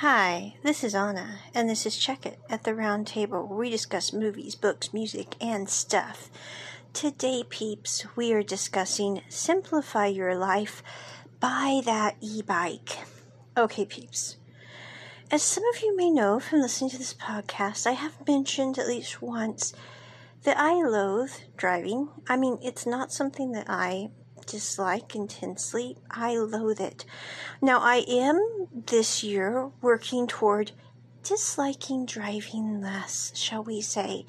Hi, this is Anna, and this is Check It at the Round Table where we discuss movies, books, music, and stuff. Today, peeps, we are discussing Simplify Your Life Buy That E Bike. Okay, peeps. As some of you may know from listening to this podcast, I have mentioned at least once that I loathe driving. I mean, it's not something that I dislike intensely. I loathe it. Now, I am this year working toward disliking driving less, shall we say.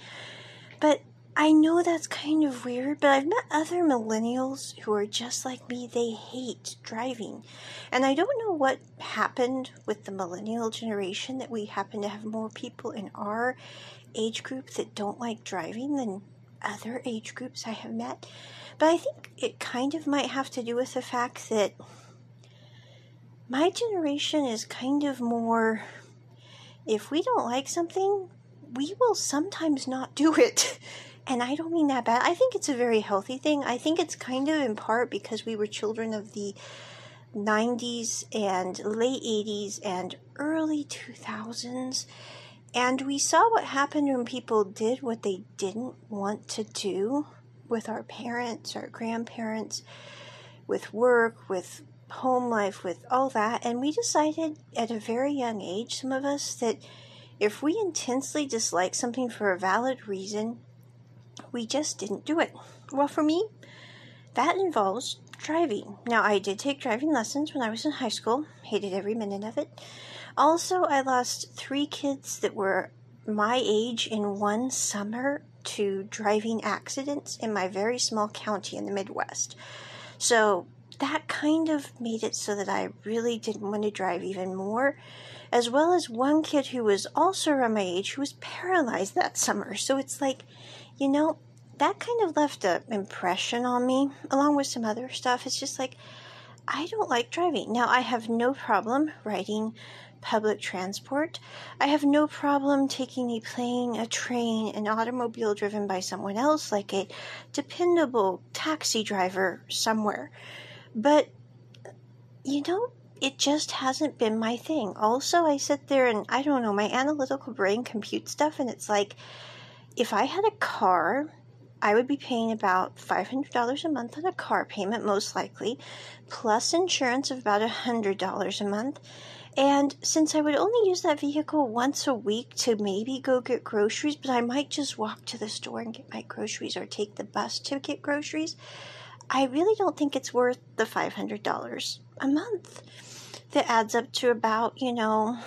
But I know that's kind of weird, but I've met other millennials who are just like me. They hate driving. And I don't know what happened with the millennial generation that we happen to have more people in our age group that don't like driving than other age groups I have met. But I think it kind of might have to do with the fact that my generation is kind of more if we don't like something, we will sometimes not do it. And I don't mean that bad. I think it's a very healthy thing. I think it's kind of in part because we were children of the 90s and late 80s and early 2000s. And we saw what happened when people did what they didn't want to do with our parents, our grandparents, with work, with home life, with all that. And we decided at a very young age, some of us, that if we intensely dislike something for a valid reason, we just didn't do it. Well, for me, that involves driving. Now, I did take driving lessons when I was in high school, hated every minute of it. Also, I lost three kids that were my age in one summer to driving accidents in my very small county in the Midwest. So that kind of made it so that I really didn't want to drive even more, as well as one kid who was also around my age who was paralyzed that summer. So it's like, you know, that kind of left an impression on me, along with some other stuff. It's just like, I don't like driving. Now, I have no problem riding public transport. I have no problem taking a plane, a train, an automobile driven by someone else, like a dependable taxi driver somewhere. But, you know, it just hasn't been my thing. Also, I sit there and I don't know, my analytical brain computes stuff, and it's like if I had a car, I would be paying about $500 a month on a car payment, most likely, plus insurance of about $100 a month. And since I would only use that vehicle once a week to maybe go get groceries, but I might just walk to the store and get my groceries or take the bus to get groceries, I really don't think it's worth the $500 a month. That adds up to about, you know,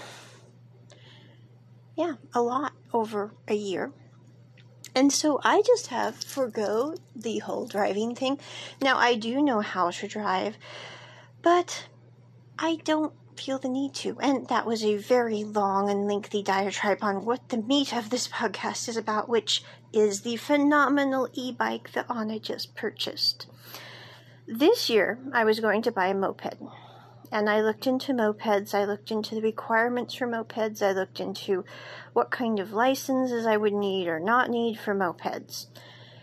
yeah, a lot over a year. And so I just have forgo the whole driving thing. Now I do know how to drive, but I don't feel the need to. And that was a very long and lengthy diatribe on what the meat of this podcast is about, which is the phenomenal e bike that Anna just purchased. This year, I was going to buy a moped. And I looked into mopeds, I looked into the requirements for mopeds, I looked into what kind of licenses I would need or not need for mopeds.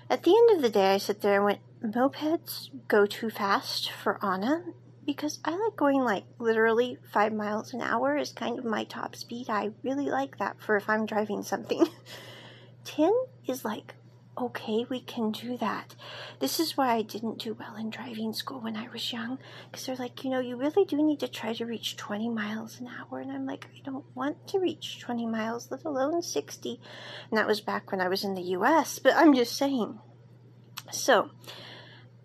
At the end of the day, I sat there and went, Mopeds go too fast for Anna because I like going like literally five miles an hour is kind of my top speed. I really like that for if I'm driving something. 10 is like, okay, we can do that. This is why I didn't do well in driving school when I was young because they're like, you know, you really do need to try to reach 20 miles an hour. And I'm like, I don't want to reach 20 miles, let alone 60. And that was back when I was in the US, but I'm just saying. So,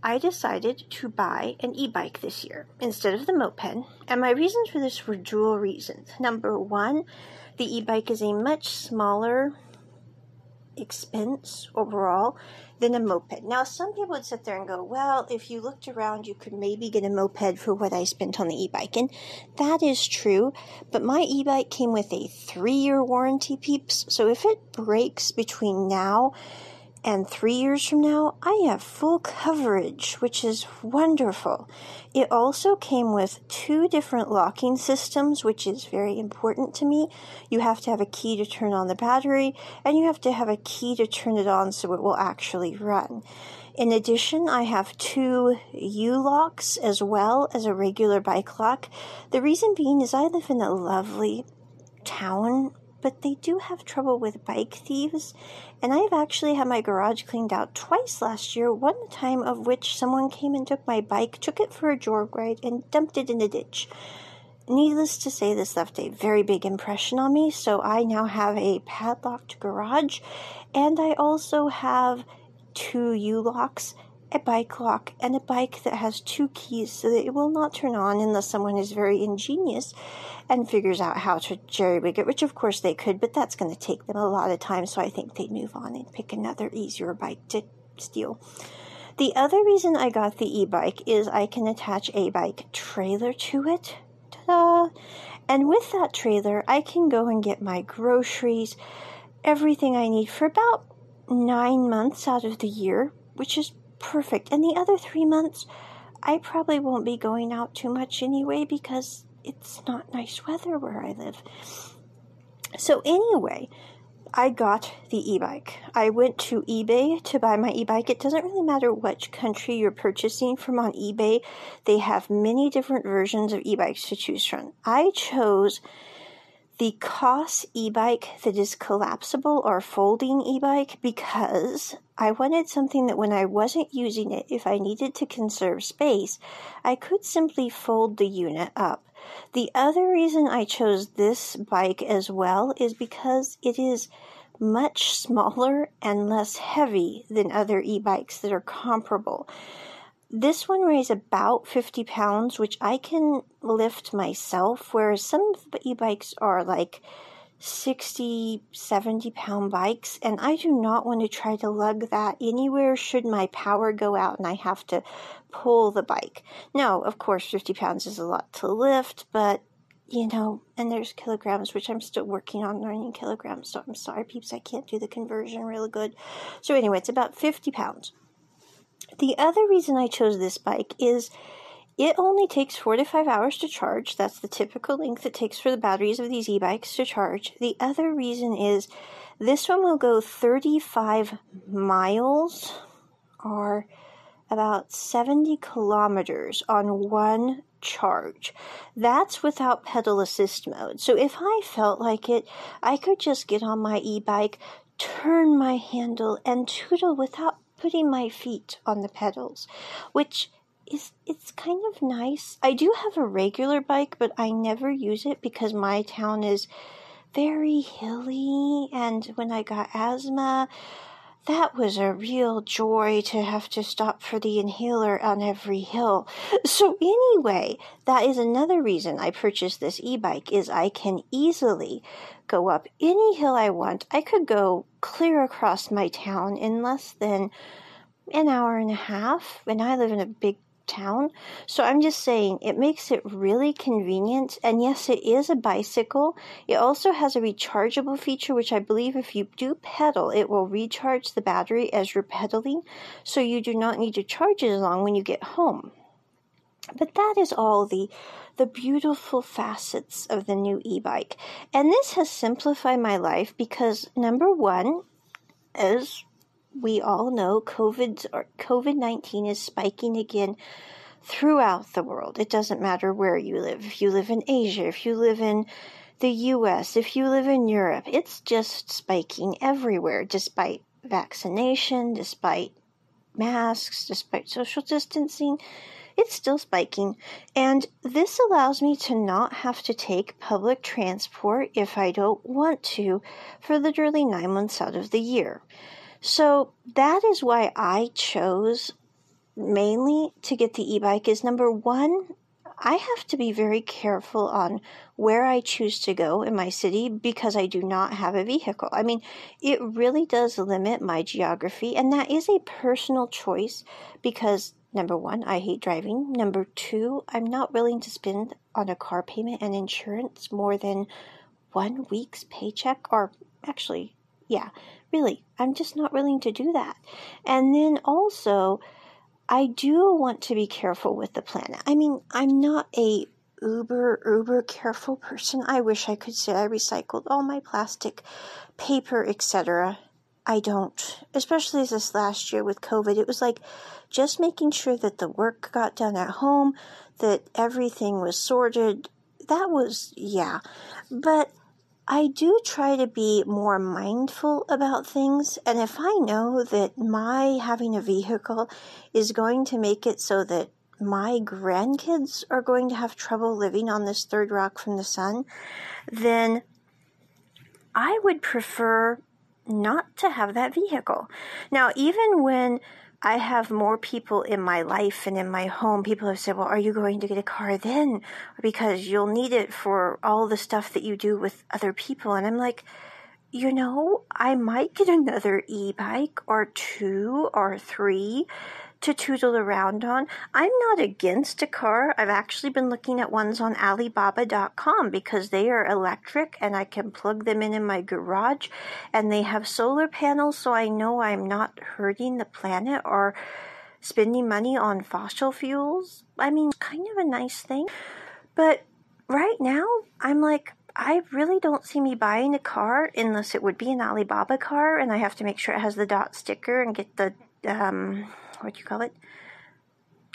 I decided to buy an e bike this year instead of the moped, and my reasons for this were dual reasons. Number one, the e bike is a much smaller expense overall than a moped. Now, some people would sit there and go, well, if you looked around, you could maybe get a moped for what I spent on the e bike. And that is true, but my e bike came with a three year warranty, peeps. So if it breaks between now and three years from now, I have full coverage, which is wonderful. It also came with two different locking systems, which is very important to me. You have to have a key to turn on the battery, and you have to have a key to turn it on so it will actually run. In addition, I have two U locks as well as a regular bike lock. The reason being is I live in a lovely town, but they do have trouble with bike thieves. And I've actually had my garage cleaned out twice last year, one time of which someone came and took my bike, took it for a joyride, and dumped it in a ditch. Needless to say, this left a very big impression on me, so I now have a padlocked garage, and I also have two U locks a bike lock and a bike that has two keys so that it will not turn on unless someone is very ingenious and figures out how to jerry rig it, which of course they could, but that's going to take them a lot of time. So I think they'd move on and pick another easier bike to steal. The other reason I got the e bike is I can attach a bike trailer to it. Ta-da! And with that trailer, I can go and get my groceries, everything I need for about nine months out of the year, which is perfect. And the other three months, I probably won't be going out too much anyway because it's not nice weather where I live. So, anyway, I got the e bike. I went to eBay to buy my e bike. It doesn't really matter which country you're purchasing from on eBay, they have many different versions of e bikes to choose from. I chose the COS e-bike that is collapsible or folding e-bike because I wanted something that when I wasn't using it, if I needed to conserve space, I could simply fold the unit up. The other reason I chose this bike as well is because it is much smaller and less heavy than other e-bikes that are comparable. This one weighs about 50 pounds, which I can lift myself, whereas some e bikes are like 60, 70 pound bikes, and I do not want to try to lug that anywhere should my power go out and I have to pull the bike. Now, of course, 50 pounds is a lot to lift, but you know, and there's kilograms, which I'm still working on learning kilograms, so I'm sorry, peeps, I can't do the conversion really good. So, anyway, it's about 50 pounds. The other reason I chose this bike is it only takes four to five hours to charge. That's the typical length it takes for the batteries of these e bikes to charge. The other reason is this one will go 35 miles or about 70 kilometers on one charge. That's without pedal assist mode. So if I felt like it, I could just get on my e bike, turn my handle, and tootle without putting my feet on the pedals, which is it's kind of nice. I do have a regular bike, but I never use it because my town is very hilly and when I got asthma, that was a real joy to have to stop for the inhaler on every hill. So anyway, that is another reason I purchased this e-bike is I can easily go up any hill I want. I could go clear across my town in less than an hour and a half, and I live in a big town. So I'm just saying it makes it really convenient. And yes, it is a bicycle. It also has a rechargeable feature, which I believe if you do pedal, it will recharge the battery as you're pedaling. So you do not need to charge it as long when you get home. But that is all the the beautiful facets of the new e-bike. And this has simplified my life because number 1 as we all know COVID COVID 19 is spiking again throughout the world. It doesn't matter where you live. If you live in Asia, if you live in the US, if you live in Europe, it's just spiking everywhere despite vaccination, despite masks, despite social distancing. It's still spiking, and this allows me to not have to take public transport if I don't want to for literally nine months out of the year. So that is why I chose mainly to get the e bike. Is number one, I have to be very careful on where I choose to go in my city because I do not have a vehicle. I mean, it really does limit my geography, and that is a personal choice because number one, I hate driving. Number two, I'm not willing to spend on a car payment and insurance more than one week's paycheck, or actually, yeah, Really, I'm just not willing to do that. And then also, I do want to be careful with the planet. I mean, I'm not a uber uber careful person. I wish I could say I recycled all my plastic, paper, etc. I don't. Especially this last year with COVID, it was like just making sure that the work got done at home, that everything was sorted. That was yeah. But I do try to be more mindful about things. And if I know that my having a vehicle is going to make it so that my grandkids are going to have trouble living on this third rock from the sun, then I would prefer not to have that vehicle. Now, even when I have more people in my life and in my home. People have said, well, are you going to get a car then? Because you'll need it for all the stuff that you do with other people. And I'm like, you know, I might get another e bike or two or three to tootle around on. I'm not against a car. I've actually been looking at ones on Alibaba.com because they are electric and I can plug them in in my garage and they have solar panels so I know I'm not hurting the planet or spending money on fossil fuels. I mean, kind of a nice thing. But right now, I'm like, I really don't see me buying a car unless it would be an Alibaba car, and I have to make sure it has the dot sticker and get the um, what you call it,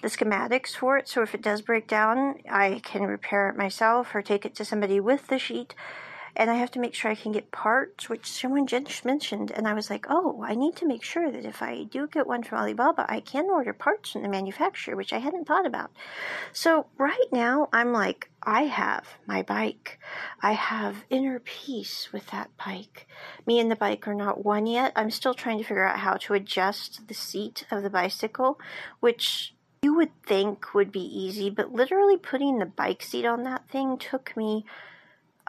the schematics for it. So if it does break down, I can repair it myself or take it to somebody with the sheet. And I have to make sure I can get parts, which someone just mentioned. And I was like, oh, I need to make sure that if I do get one from Alibaba, I can order parts from the manufacturer, which I hadn't thought about. So right now, I'm like, I have my bike. I have inner peace with that bike. Me and the bike are not one yet. I'm still trying to figure out how to adjust the seat of the bicycle, which you would think would be easy, but literally putting the bike seat on that thing took me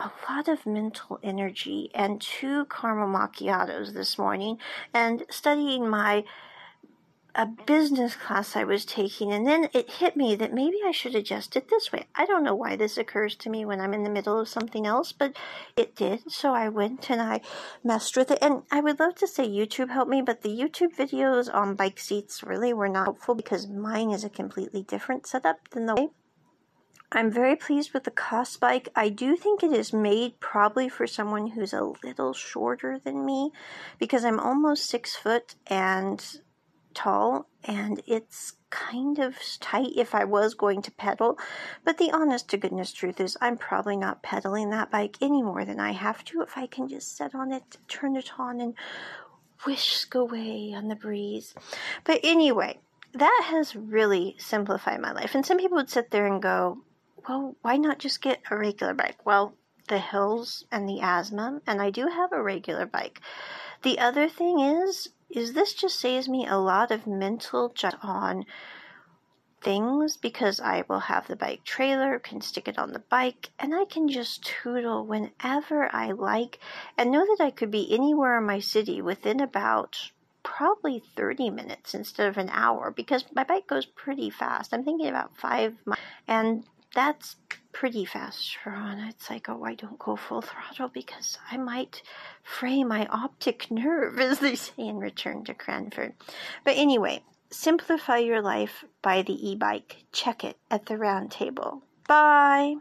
a lot of mental energy and two caramel macchiatos this morning and studying my a business class I was taking, and then it hit me that maybe I should adjust it this way. I don't know why this occurs to me when I'm in the middle of something else, but it did. So I went and I messed with it. And I would love to say YouTube helped me, but the YouTube videos on bike seats really were not helpful because mine is a completely different setup than the way. I'm very pleased with the Cost bike. I do think it is made probably for someone who's a little shorter than me because I'm almost six foot and tall and it's kind of tight if I was going to pedal. But the honest to goodness truth is, I'm probably not pedaling that bike any more than I have to if I can just sit on it, turn it on, and whisk away on the breeze. But anyway, that has really simplified my life. And some people would sit there and go, well, why not just get a regular bike? Well, the hills and the asthma, and I do have a regular bike. The other thing is, is this just saves me a lot of mental on things because I will have the bike trailer, can stick it on the bike, and I can just tootle whenever I like and know that I could be anywhere in my city within about probably 30 minutes instead of an hour because my bike goes pretty fast. I'm thinking about five miles. And that's pretty fast, Sharon. It's like, oh, I don't go full throttle because I might fray my optic nerve, as they say in Return to Cranford. But anyway, simplify your life by the e bike. Check it at the round table. Bye.